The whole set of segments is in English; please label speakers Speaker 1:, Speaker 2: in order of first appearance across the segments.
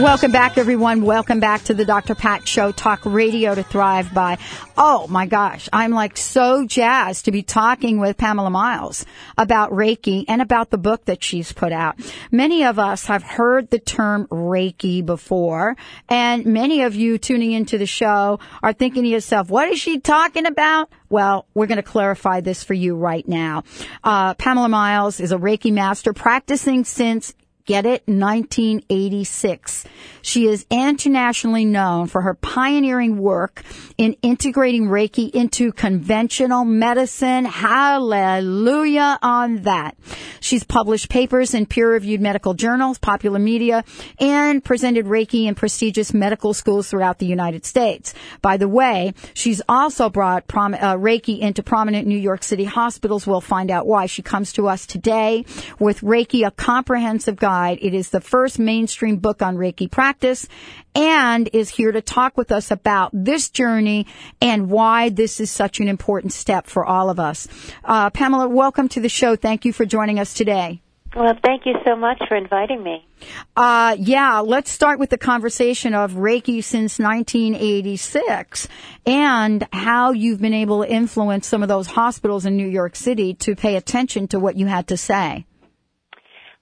Speaker 1: Welcome back, everyone. Welcome back to the Dr. Pat Show, Talk Radio to Thrive by. Oh my gosh, I'm like so jazzed to be talking with Pamela Miles about Reiki and about the book that she's put out. Many of us have heard the term Reiki before, and many of you tuning into the show are thinking to yourself, what is she talking about? Well, we're going to clarify this for you right now. Uh, Pamela Miles is a Reiki master practicing since Get it? 1986. She is internationally known for her pioneering work in integrating Reiki into conventional medicine. Hallelujah on that. She's published papers in peer-reviewed medical journals, popular media, and presented Reiki in prestigious medical schools throughout the United States. By the way, she's also brought prom- uh, Reiki into prominent New York City hospitals. We'll find out why. She comes to us today with Reiki, a comprehensive guide Guide. It is the first mainstream book on Reiki practice and is here to talk with us about this journey and why this is such an important step for all of us. Uh, Pamela, welcome to the show. Thank you for joining us today.
Speaker 2: Well, thank you so much for inviting me.
Speaker 1: Uh, yeah, let's start with the conversation of Reiki since 1986 and how you've been able to influence some of those hospitals in New York City to pay attention to what you had to say.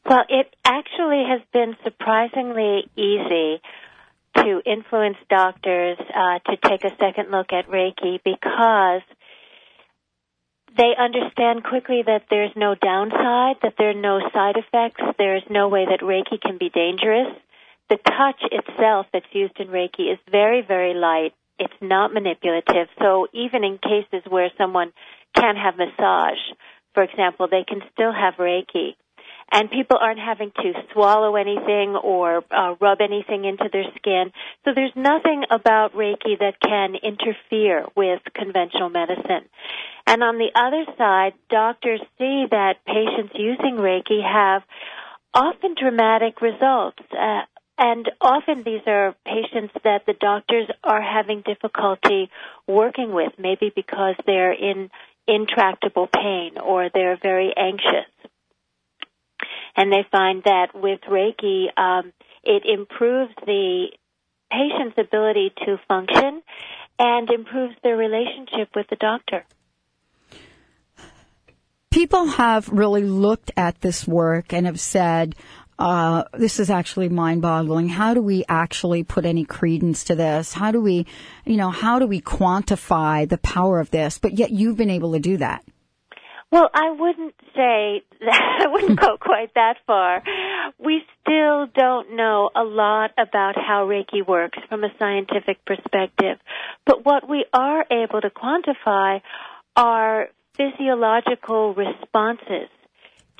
Speaker 2: Well, it actually has been surprisingly easy to influence doctors uh, to take a second look at Reiki because they understand quickly that there's no downside, that there are no side effects, there's no way that Reiki can be dangerous. The touch itself that's used in Reiki is very, very light. It's not manipulative. So even in cases where someone can have massage, for example, they can still have Reiki and people aren't having to swallow anything or uh, rub anything into their skin. So there's nothing about Reiki that can interfere with conventional medicine. And on the other side, doctors see that patients using Reiki have often dramatic results. Uh, and often these are patients that the doctors are having difficulty working with, maybe because they're in intractable pain or they're very anxious and they find that with Reiki, um, it improves the patient's ability to function and improves their relationship with the doctor.
Speaker 1: People have really looked at this work and have said, uh, this is actually mind boggling. How do we actually put any credence to this? How do we, you know, how do we quantify the power of this? But yet you've been able to do that.
Speaker 2: Well, I wouldn't say that. I wouldn't go quite that far. We still don't know a lot about how Reiki works from a scientific perspective. But what we are able to quantify are physiological responses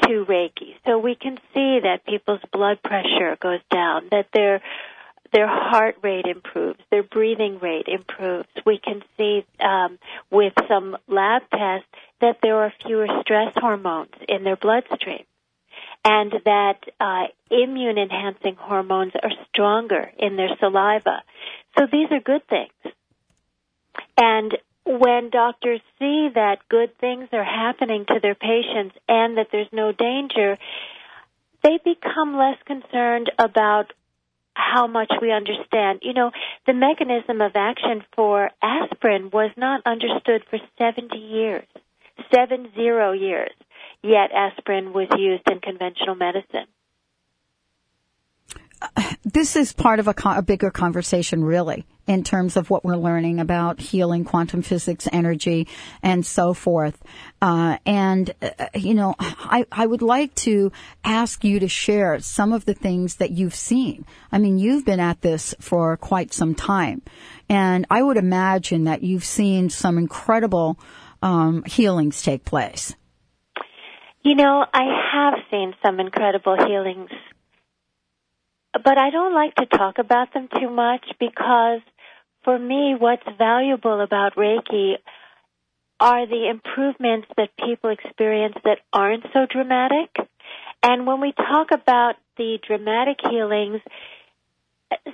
Speaker 2: to Reiki. So we can see that people's blood pressure goes down, that their their heart rate improves, their breathing rate improves. We can see um, with some lab tests that there are fewer stress hormones in their bloodstream and that uh, immune enhancing hormones are stronger in their saliva. So these are good things. And when doctors see that good things are happening to their patients and that there's no danger, they become less concerned about how much we understand. You know, the mechanism of action for aspirin was not understood for 70 years seven zero years, yet aspirin was used in conventional medicine.
Speaker 1: Uh, this is part of a, a, bigger conversation, really, in terms of what we're learning about healing, quantum physics, energy, and so forth. Uh, and, uh, you know, I, I would like to ask you to share some of the things that you've seen. I mean, you've been at this for quite some time. And I would imagine that you've seen some incredible um, healings take place?
Speaker 2: You know, I have seen some incredible healings, but I don't like to talk about them too much because for me, what's valuable about Reiki are the improvements that people experience that aren't so dramatic. And when we talk about the dramatic healings,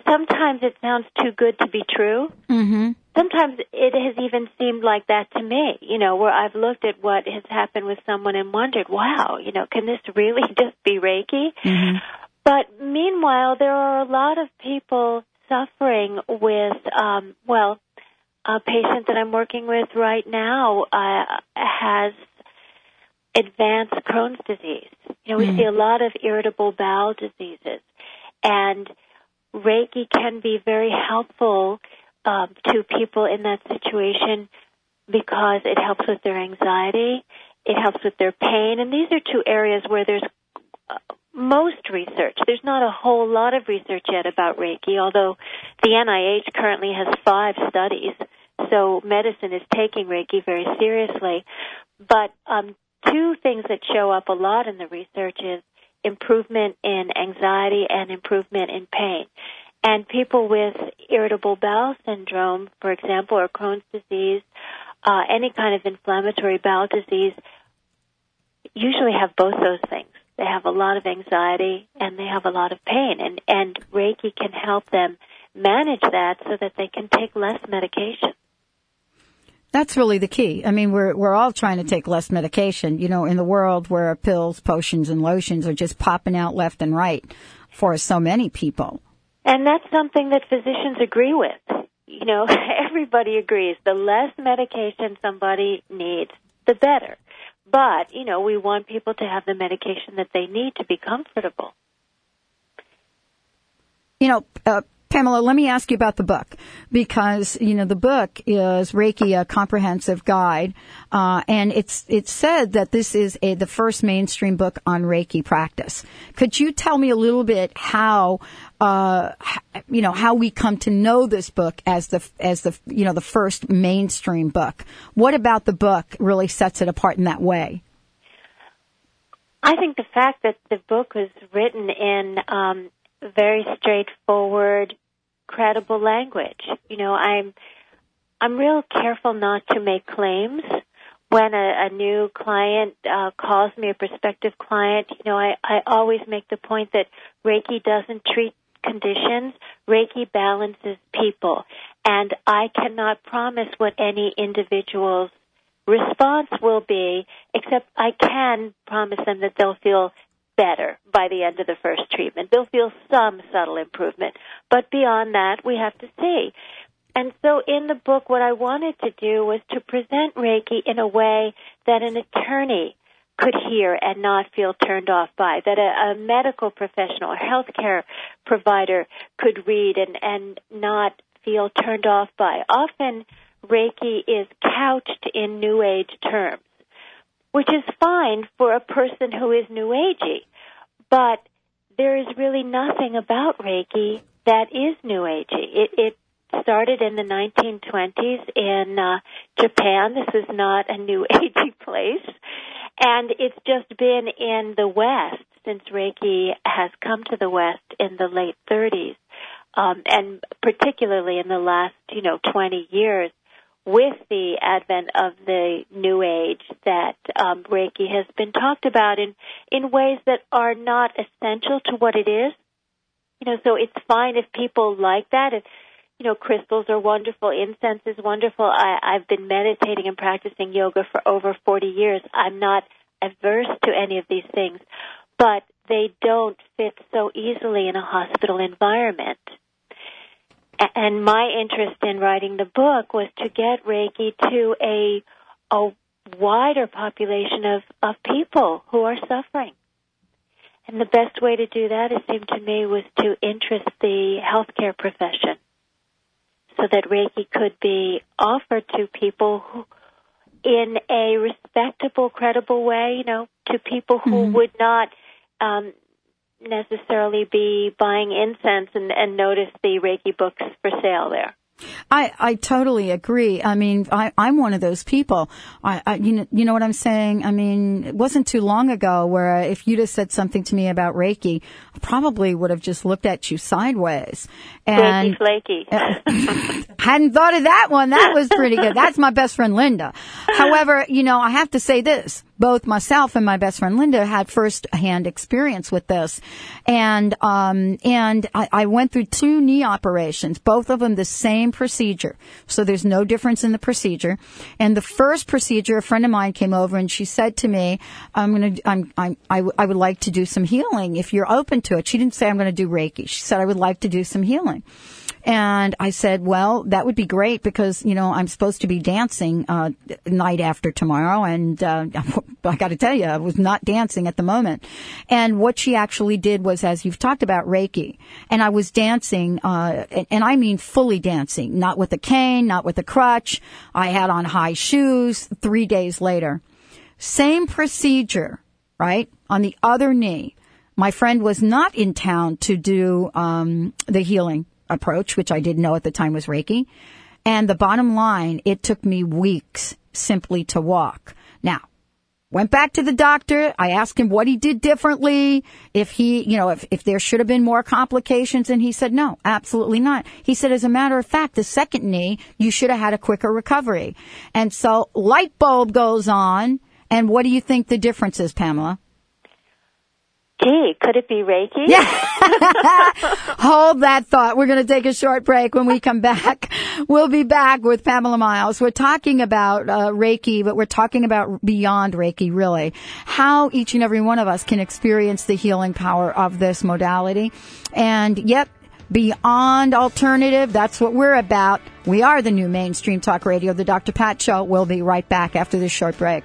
Speaker 2: sometimes it sounds too good to be true.
Speaker 1: Mm-hmm.
Speaker 2: Sometimes it has even seemed like that to me, you know, where I've looked at what has happened with someone and wondered, wow, you know, can this really just be Reiki?
Speaker 1: Mm-hmm.
Speaker 2: But meanwhile, there are a lot of people suffering with, um, well, a patient that I'm working with right now uh, has advanced Crohn's disease. You know, we mm. see a lot of irritable bowel diseases, and Reiki can be very helpful um, to people in that situation because it helps with their anxiety, it helps with their pain, and these are two areas where there's uh, most research. There's not a whole lot of research yet about Reiki, although the NIH currently has five studies. So medicine is taking Reiki very seriously. But um, two things that show up a lot in the research is improvement in anxiety and improvement in pain. And people with irritable bowel syndrome, for example, or Crohn's disease, uh, any kind of inflammatory bowel disease, usually have both those things. They have a lot of anxiety and they have a lot of pain, and and Reiki can help them manage that so that they can take less medication.
Speaker 1: That's really the key. I mean, we're we're all trying to take less medication. You know, in the world where pills, potions, and lotions are just popping out left and right for so many people.
Speaker 2: And that's something that physicians agree with. You know, everybody agrees. The less medication somebody needs, the better. But, you know, we want people to have the medication that they need to be comfortable.
Speaker 1: You know, uh, Pamela, let me ask you about the book because you know the book is Reiki, a comprehensive guide, uh, and it's it's said that this is a, the first mainstream book on Reiki practice. Could you tell me a little bit how uh, you know how we come to know this book as the as the you know the first mainstream book? What about the book really sets it apart in that way?
Speaker 2: I think the fact that the book was written in um, very straightforward, credible language. You know, I'm I'm real careful not to make claims when a, a new client uh, calls me a prospective client. You know, I I always make the point that Reiki doesn't treat conditions. Reiki balances people, and I cannot promise what any individual's response will be, except I can promise them that they'll feel better by the end of the first treatment. They'll feel some subtle improvement. But beyond that, we have to see. And so in the book, what I wanted to do was to present Reiki in a way that an attorney could hear and not feel turned off by, that a, a medical professional or healthcare provider could read and, and not feel turned off by. Often, Reiki is couched in New Age terms which is fine for a person who is New Agey. But there is really nothing about Reiki that is New Agey. It, it started in the 1920s in uh, Japan. This is not a New Agey place. And it's just been in the West since Reiki has come to the West in the late 30s. Um, and particularly in the last, you know, 20 years, with the advent of the new age that um, Reiki has been talked about in in ways that are not essential to what it is. You know, so it's fine if people like that. If you know, crystals are wonderful, incense is wonderful. I, I've been meditating and practicing yoga for over 40 years. I'm not averse to any of these things, but they don't fit so easily in a hospital environment. And my interest in writing the book was to get Reiki to a a wider population of, of people who are suffering. And the best way to do that, it seemed to me, was to interest the healthcare profession so that Reiki could be offered to people who, in a respectable, credible way, you know, to people who mm-hmm. would not um, necessarily be buying incense and, and notice the Reiki books for sale there.
Speaker 1: I, I totally agree. I mean, I, I'm one of those people. I, I, you know, you know what I'm saying? I mean, it wasn't too long ago where uh, if you'd have said something to me about Reiki, I probably would have just looked at you sideways.
Speaker 2: And flaky.
Speaker 1: hadn't thought of that one. That was pretty good. That's my best friend Linda. However, you know, I have to say this both myself and my best friend Linda had first hand experience with this. And, um, and I, I went through two knee operations, both of them the same procedure. So there's no difference in the procedure. And the first procedure, a friend of mine came over and she said to me, I'm to, I'm, I'm, I, w- I would like to do some healing if you're open to it. She didn't say I'm going to do Reiki. She said I would like to do some healing. And I said, well, that would be great because, you know, I'm supposed to be dancing, uh, night after tomorrow. And, uh, I got to tell you, I was not dancing at the moment. And what she actually did was, as you've talked about Reiki, and I was dancing, uh, and, and I mean fully dancing, not with a cane, not with a crutch. I had on high shoes three days later. Same procedure, right? On the other knee. My friend was not in town to do, um, the healing approach, which I didn't know at the time was Reiki. And the bottom line, it took me weeks simply to walk. Now, went back to the doctor. I asked him what he did differently, if he, you know, if, if there should have been more complications. And he said, no, absolutely not. He said, as a matter of fact, the second knee, you should have had a quicker recovery. And so light bulb goes on. And what do you think the difference is, Pamela?
Speaker 2: Gee, could it be Reiki?
Speaker 1: Yeah. Hold that thought. We're going to take a short break. When we come back, we'll be back with Pamela Miles. We're talking about uh, Reiki, but we're talking about beyond Reiki, really. How each and every one of us can experience the healing power of this modality. And yep, beyond alternative, that's what we're about. We are the new mainstream talk radio, the Dr. Pat Show. We'll be right back after this short break.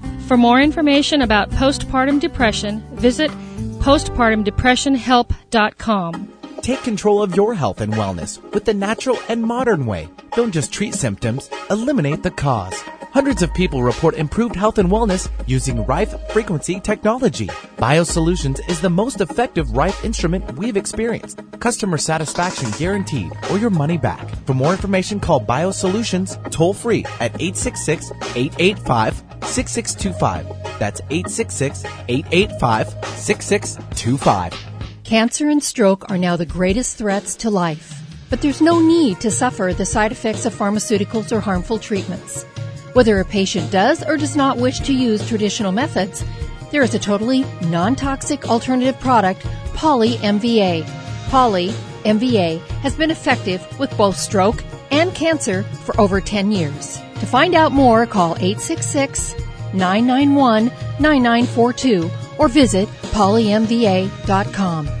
Speaker 3: For more information about postpartum depression, visit postpartumdepressionhelp.com.
Speaker 4: Take control of your health and wellness with the natural and modern way. Don't just treat symptoms, eliminate the cause. Hundreds of people report improved health and wellness using Rife frequency technology. BioSolutions is the most effective Rife instrument we've experienced. Customer satisfaction guaranteed or your money back. For more information, call BioSolutions toll free at 866 885 6625. That's 866 885 6625.
Speaker 5: Cancer and stroke are now the greatest threats to life. But there's no need to suffer the side effects of pharmaceuticals or harmful treatments. Whether a patient does or does not wish to use traditional methods, there is a totally non toxic alternative product, Poly MVA. Poly MVA has been effective with both stroke and cancer for over 10 years. To find out more, call 866 991 9942 or visit polymva.com.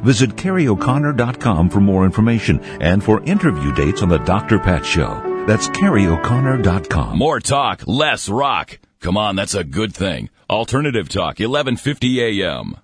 Speaker 6: Visit CarrieO'Connor.com for more information and for interview dates on the Dr. Pat Show. That's CarrieO'Connor.com.
Speaker 7: More talk, less rock. Come on, that's a good thing. Alternative Talk, 1150 AM.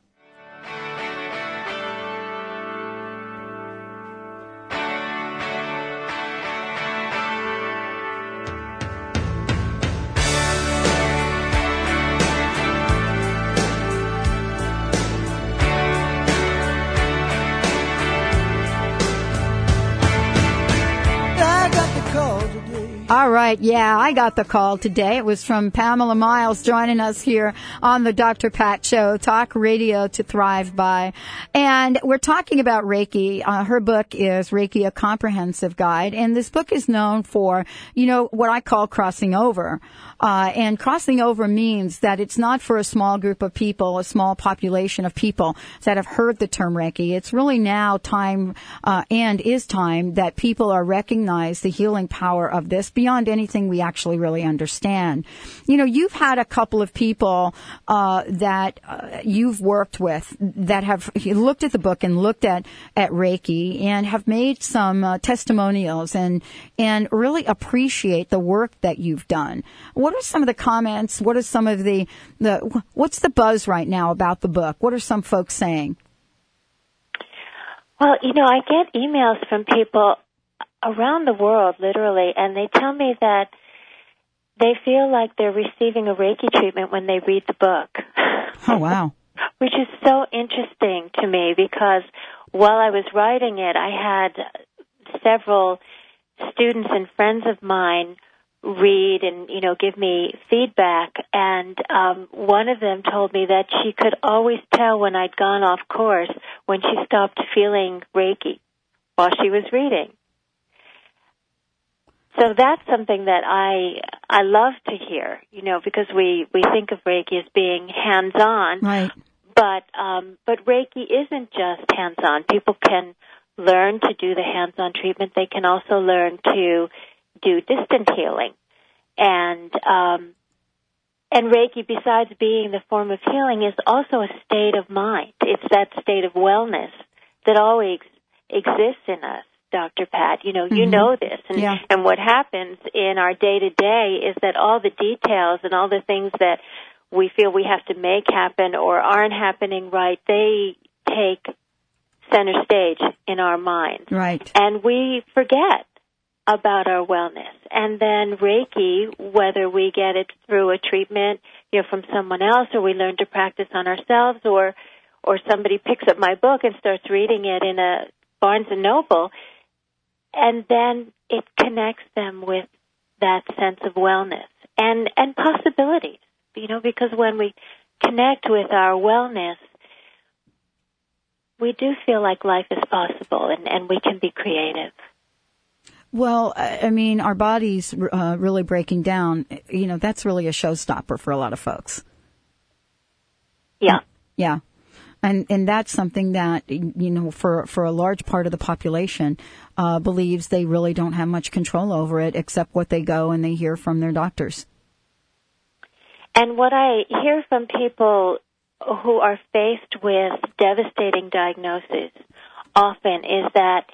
Speaker 1: Right, yeah, I got the call today. It was from Pamela Miles joining us here on the Dr. Pat Show, Talk Radio to Thrive By. And we're talking about Reiki. Uh, her book is Reiki, a Comprehensive Guide. And this book is known for, you know, what I call crossing over. Uh, and crossing over means that it's not for a small group of people, a small population of people that have heard the term Reiki. It's really now time, uh, and is time that people are recognize the healing power of this beyond anything we actually really understand. You know, you've had a couple of people uh, that uh, you've worked with that have looked at the book and looked at at Reiki and have made some uh, testimonials and and really appreciate the work that you've done. What are some of the comments? What are some of the the what's the buzz right now about the book? What are some folks saying?
Speaker 2: Well, you know, I get emails from people around the world, literally, and they tell me that they feel like they're receiving a Reiki treatment when they read the book.
Speaker 1: Oh, wow.
Speaker 2: Which is so interesting to me because while I was writing it, I had several students and friends of mine read and you know give me feedback and um one of them told me that she could always tell when I'd gone off course when she stopped feeling reiki while she was reading so that's something that I I love to hear, you know, because we we think of Reiki as being hands on,
Speaker 1: right?
Speaker 2: But um, but Reiki isn't just hands on. People can learn to do the hands on treatment. They can also learn to do distant healing, and um, and Reiki, besides being the form of healing, is also a state of mind. It's that state of wellness that always exists in us. Dr. Pat. You know, you
Speaker 1: Mhm.
Speaker 2: know this. And,
Speaker 1: Yeah.
Speaker 2: and what happens in our day to day is that all the details and all the things that we feel we have to make happen or aren't happening right, they take center stage in our minds.
Speaker 1: Right.
Speaker 2: And we forget about our wellness. And then Reiki, whether we get it through a treatment, you know, from someone else or we learn to practice on ourselves or or somebody picks up my book and starts reading it in a Barnes and Noble, and then it connects them with that sense of wellness and and possibilities. You know, because when we connect with our wellness, we do feel like life is possible and, and we can be creative.
Speaker 1: Well, I I mean, our bodies uh, really breaking down. You know, that's really a showstopper for a lot of folks.
Speaker 2: Yeah.
Speaker 1: Yeah. And, and that's something that, you know, for, for a large part of the population, uh, believes they really don't have much control over it except what they go and they hear from their doctors.
Speaker 2: And what I hear from people who are faced with devastating diagnoses often is that,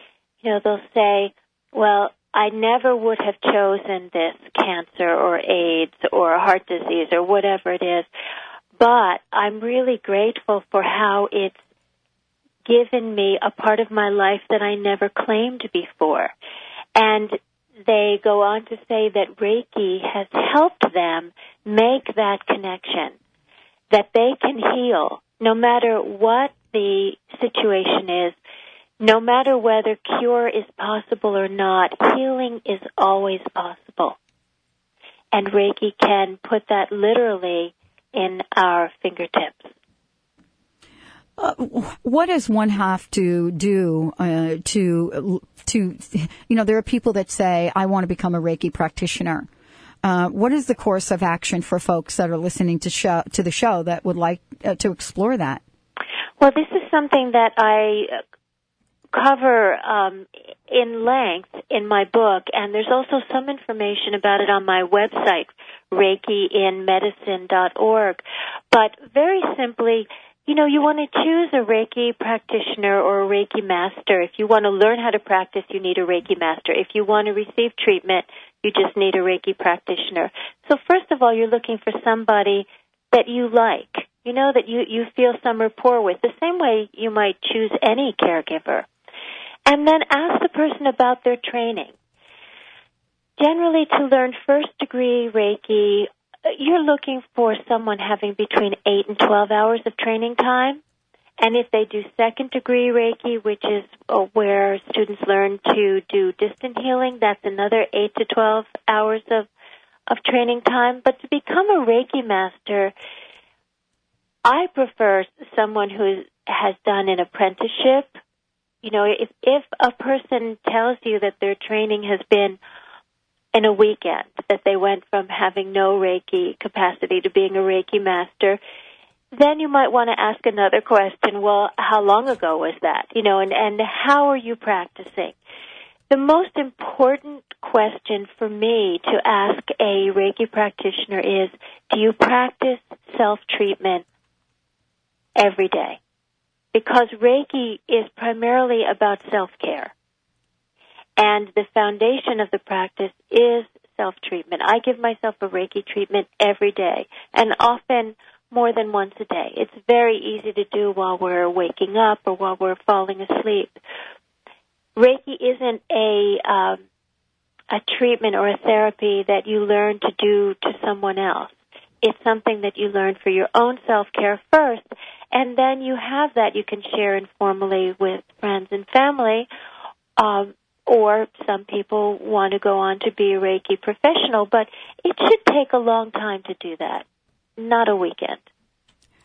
Speaker 2: you know, they'll say, well, I never would have chosen this cancer or AIDS or heart disease or whatever it is, but I'm really grateful for how it's given me a part of my life that I never claimed before. And they go on to say that Reiki has helped them make that connection, that they can heal no matter what the situation is, no matter whether cure is possible or not, healing is always possible. And Reiki can put that literally in our fingertips.
Speaker 1: Uh, what does one have to do uh, to to you know there are people that say I want to become a Reiki practitioner. Uh, what is the course of action for folks that are listening to show to the show that would like uh, to explore that?
Speaker 2: Well, this is something that I cover um, in length in my book, and there's also some information about it on my website, ReikiInMedicine.org. But very simply, you know, you want to choose a Reiki practitioner or a Reiki master. If you want to learn how to practice, you need a Reiki master. If you want to receive treatment, you just need a Reiki practitioner. So first of all, you're looking for somebody that you like. You know that you you feel some rapport with. The same way you might choose any caregiver. And then ask the person about their training. Generally to learn first degree Reiki, you're looking for someone having between 8 and 12 hours of training time. And if they do second degree Reiki, which is uh, where students learn to do distant healing, that's another 8 to 12 hours of, of training time. But to become a Reiki master, I prefer someone who has done an apprenticeship. You know, if, if a person tells you that their training has been in a weekend, that they went from having no Reiki capacity to being a Reiki master, then you might want to ask another question. Well, how long ago was that? You know, and, and how are you practicing? The most important question for me to ask a Reiki practitioner is, do you practice self-treatment every day? Because Reiki is primarily about self-care. And the foundation of the practice is self-treatment. I give myself a Reiki treatment every day. And often more than once a day. It's very easy to do while we're waking up or while we're falling asleep. Reiki isn't a um, a treatment or a therapy that you learn to do to someone else. It's something that you learn for your own self care first, and then you have that you can share informally with friends and family. Um, or some people want to go on to be a Reiki professional, but it should take a long time to do that not a weekend.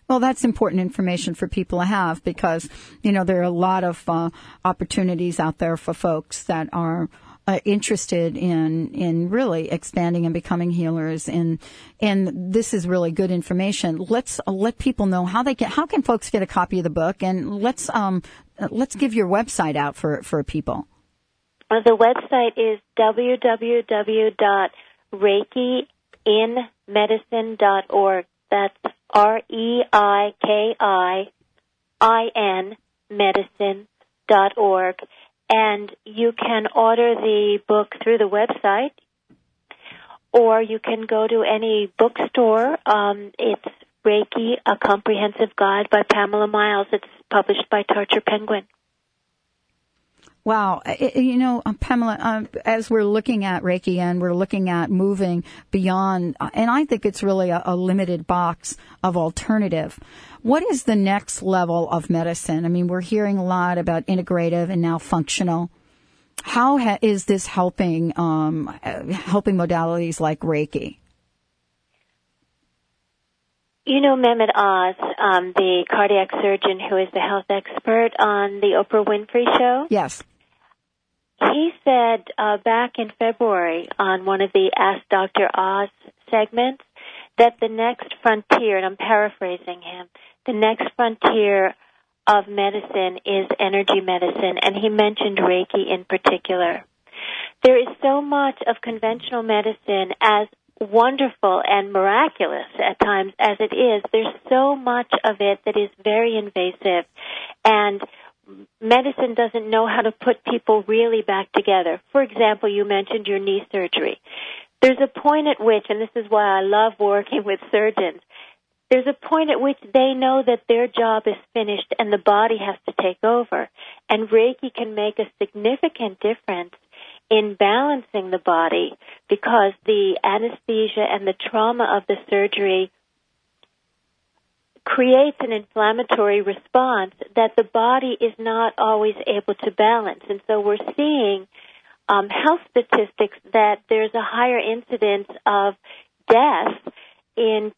Speaker 1: Well, that's important information for people to have because, you know, there are a lot of uh, opportunities out there for folks that are uh, interested in in really expanding and becoming healers. And and this is really good information. Let's uh, let people know how they can how can folks get a copy of the book? And let's um let's give your website out for for people.
Speaker 2: Uh, the website is www.reikiinmedicine.org that's R E I K I I N medicine dot org. And you can order the book through the website, or you can go to any bookstore. Um, it's Reiki, A Comprehensive Guide by Pamela Miles. It's published by Tarcher Penguin.
Speaker 1: Wow. You know, uh, Pamela, uh, as we're looking at Reiki and we're looking at moving beyond, uh, and I think it's really a, limited box of alternative. What is the next level of medicine? I mean, we're hearing a lot about integrative and now functional. How ha- is this helping, um, helping modalities like Reiki?
Speaker 2: You know Mehmet Oz, um, the cardiac surgeon who is the health expert on the Oprah Winfrey Show?
Speaker 1: Yes.
Speaker 2: He said uh, back in February on one of the Ask Dr. Oz segments that the next frontier, and I'm paraphrasing him, the next frontier of medicine is energy medicine, and he mentioned Reiki in particular. There is so much of conventional medicine as wonderful and miraculous at times as it is. There's so much of it that is very invasive and medicine doesn't know how to put people really back together. For example, you mentioned your knee surgery. There's a point at which, and this is why I love working with surgeons, there's a point at which they know that their job is finished and the body has to take over. And Reiki can make a significant difference in balancing the body because the anesthesia and the trauma of the surgery creates an inflammatory response that the body is not always able to balance. And so we're seeing um, health statistics that there's a higher incidence of death in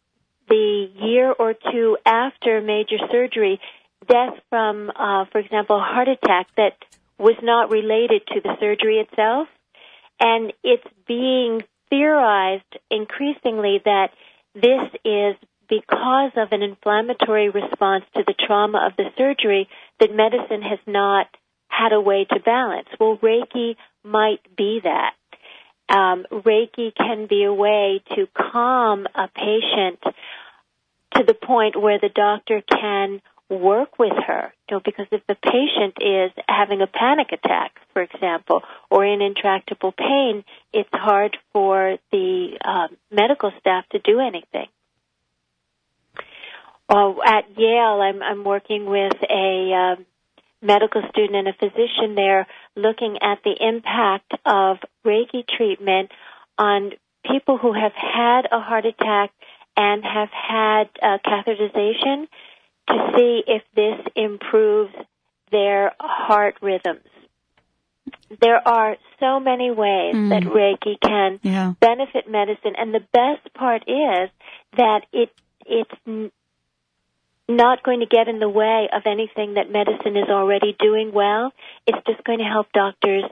Speaker 2: the year or two after major surgery, death from, uh, for example, heart attack that was not related to the surgery itself. And it's being theorized increasingly that this is because of an inflammatory response to the trauma of the surgery that medicine has not had a way to balance. Well, Reiki might be that. Um, Reiki can be a way to calm a patient to the point where the doctor can work with her. You know, because if the patient is having a panic attack, for example, or in intractable pain, it's hard for the um, medical staff to do anything. Well, at Yale, I'm, I'm working with a um, medical student and a physician there looking at the impact of Reiki treatment on people who have had a heart attack and have had uh, catheterization. to see if this improves their heart rhythms. There are so many ways
Speaker 1: Mm.
Speaker 2: that Reiki can
Speaker 1: Yeah.
Speaker 2: benefit medicine, and the best part is that it it's not going to get in the way of anything that medicine is already doing well. It's just going to help doctors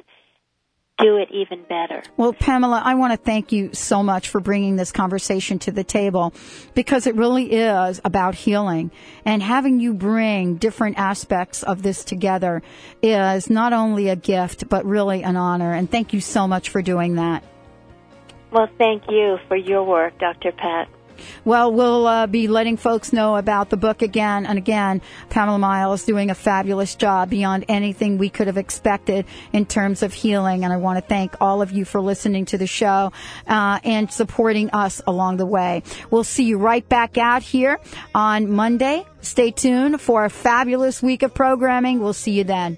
Speaker 2: do it even better.
Speaker 1: Well, Pamela, I want to thank you so much for bringing this conversation to the table because it really is about healing and having you bring different aspects of this together is not only a gift, but really an honor. And thank you so much for doing that.
Speaker 2: Well, thank you for your work, Dr. Pat.
Speaker 1: Well, we'll uh, be letting folks know about the book again and again. Pamela Miles doing a fabulous job beyond anything we could have expected in terms of healing. And I want to thank all of you for listening to the show uh, and supporting us along the way. We'll see you right back out here on Monday. Stay tuned for a fabulous week of programming. We'll see you then.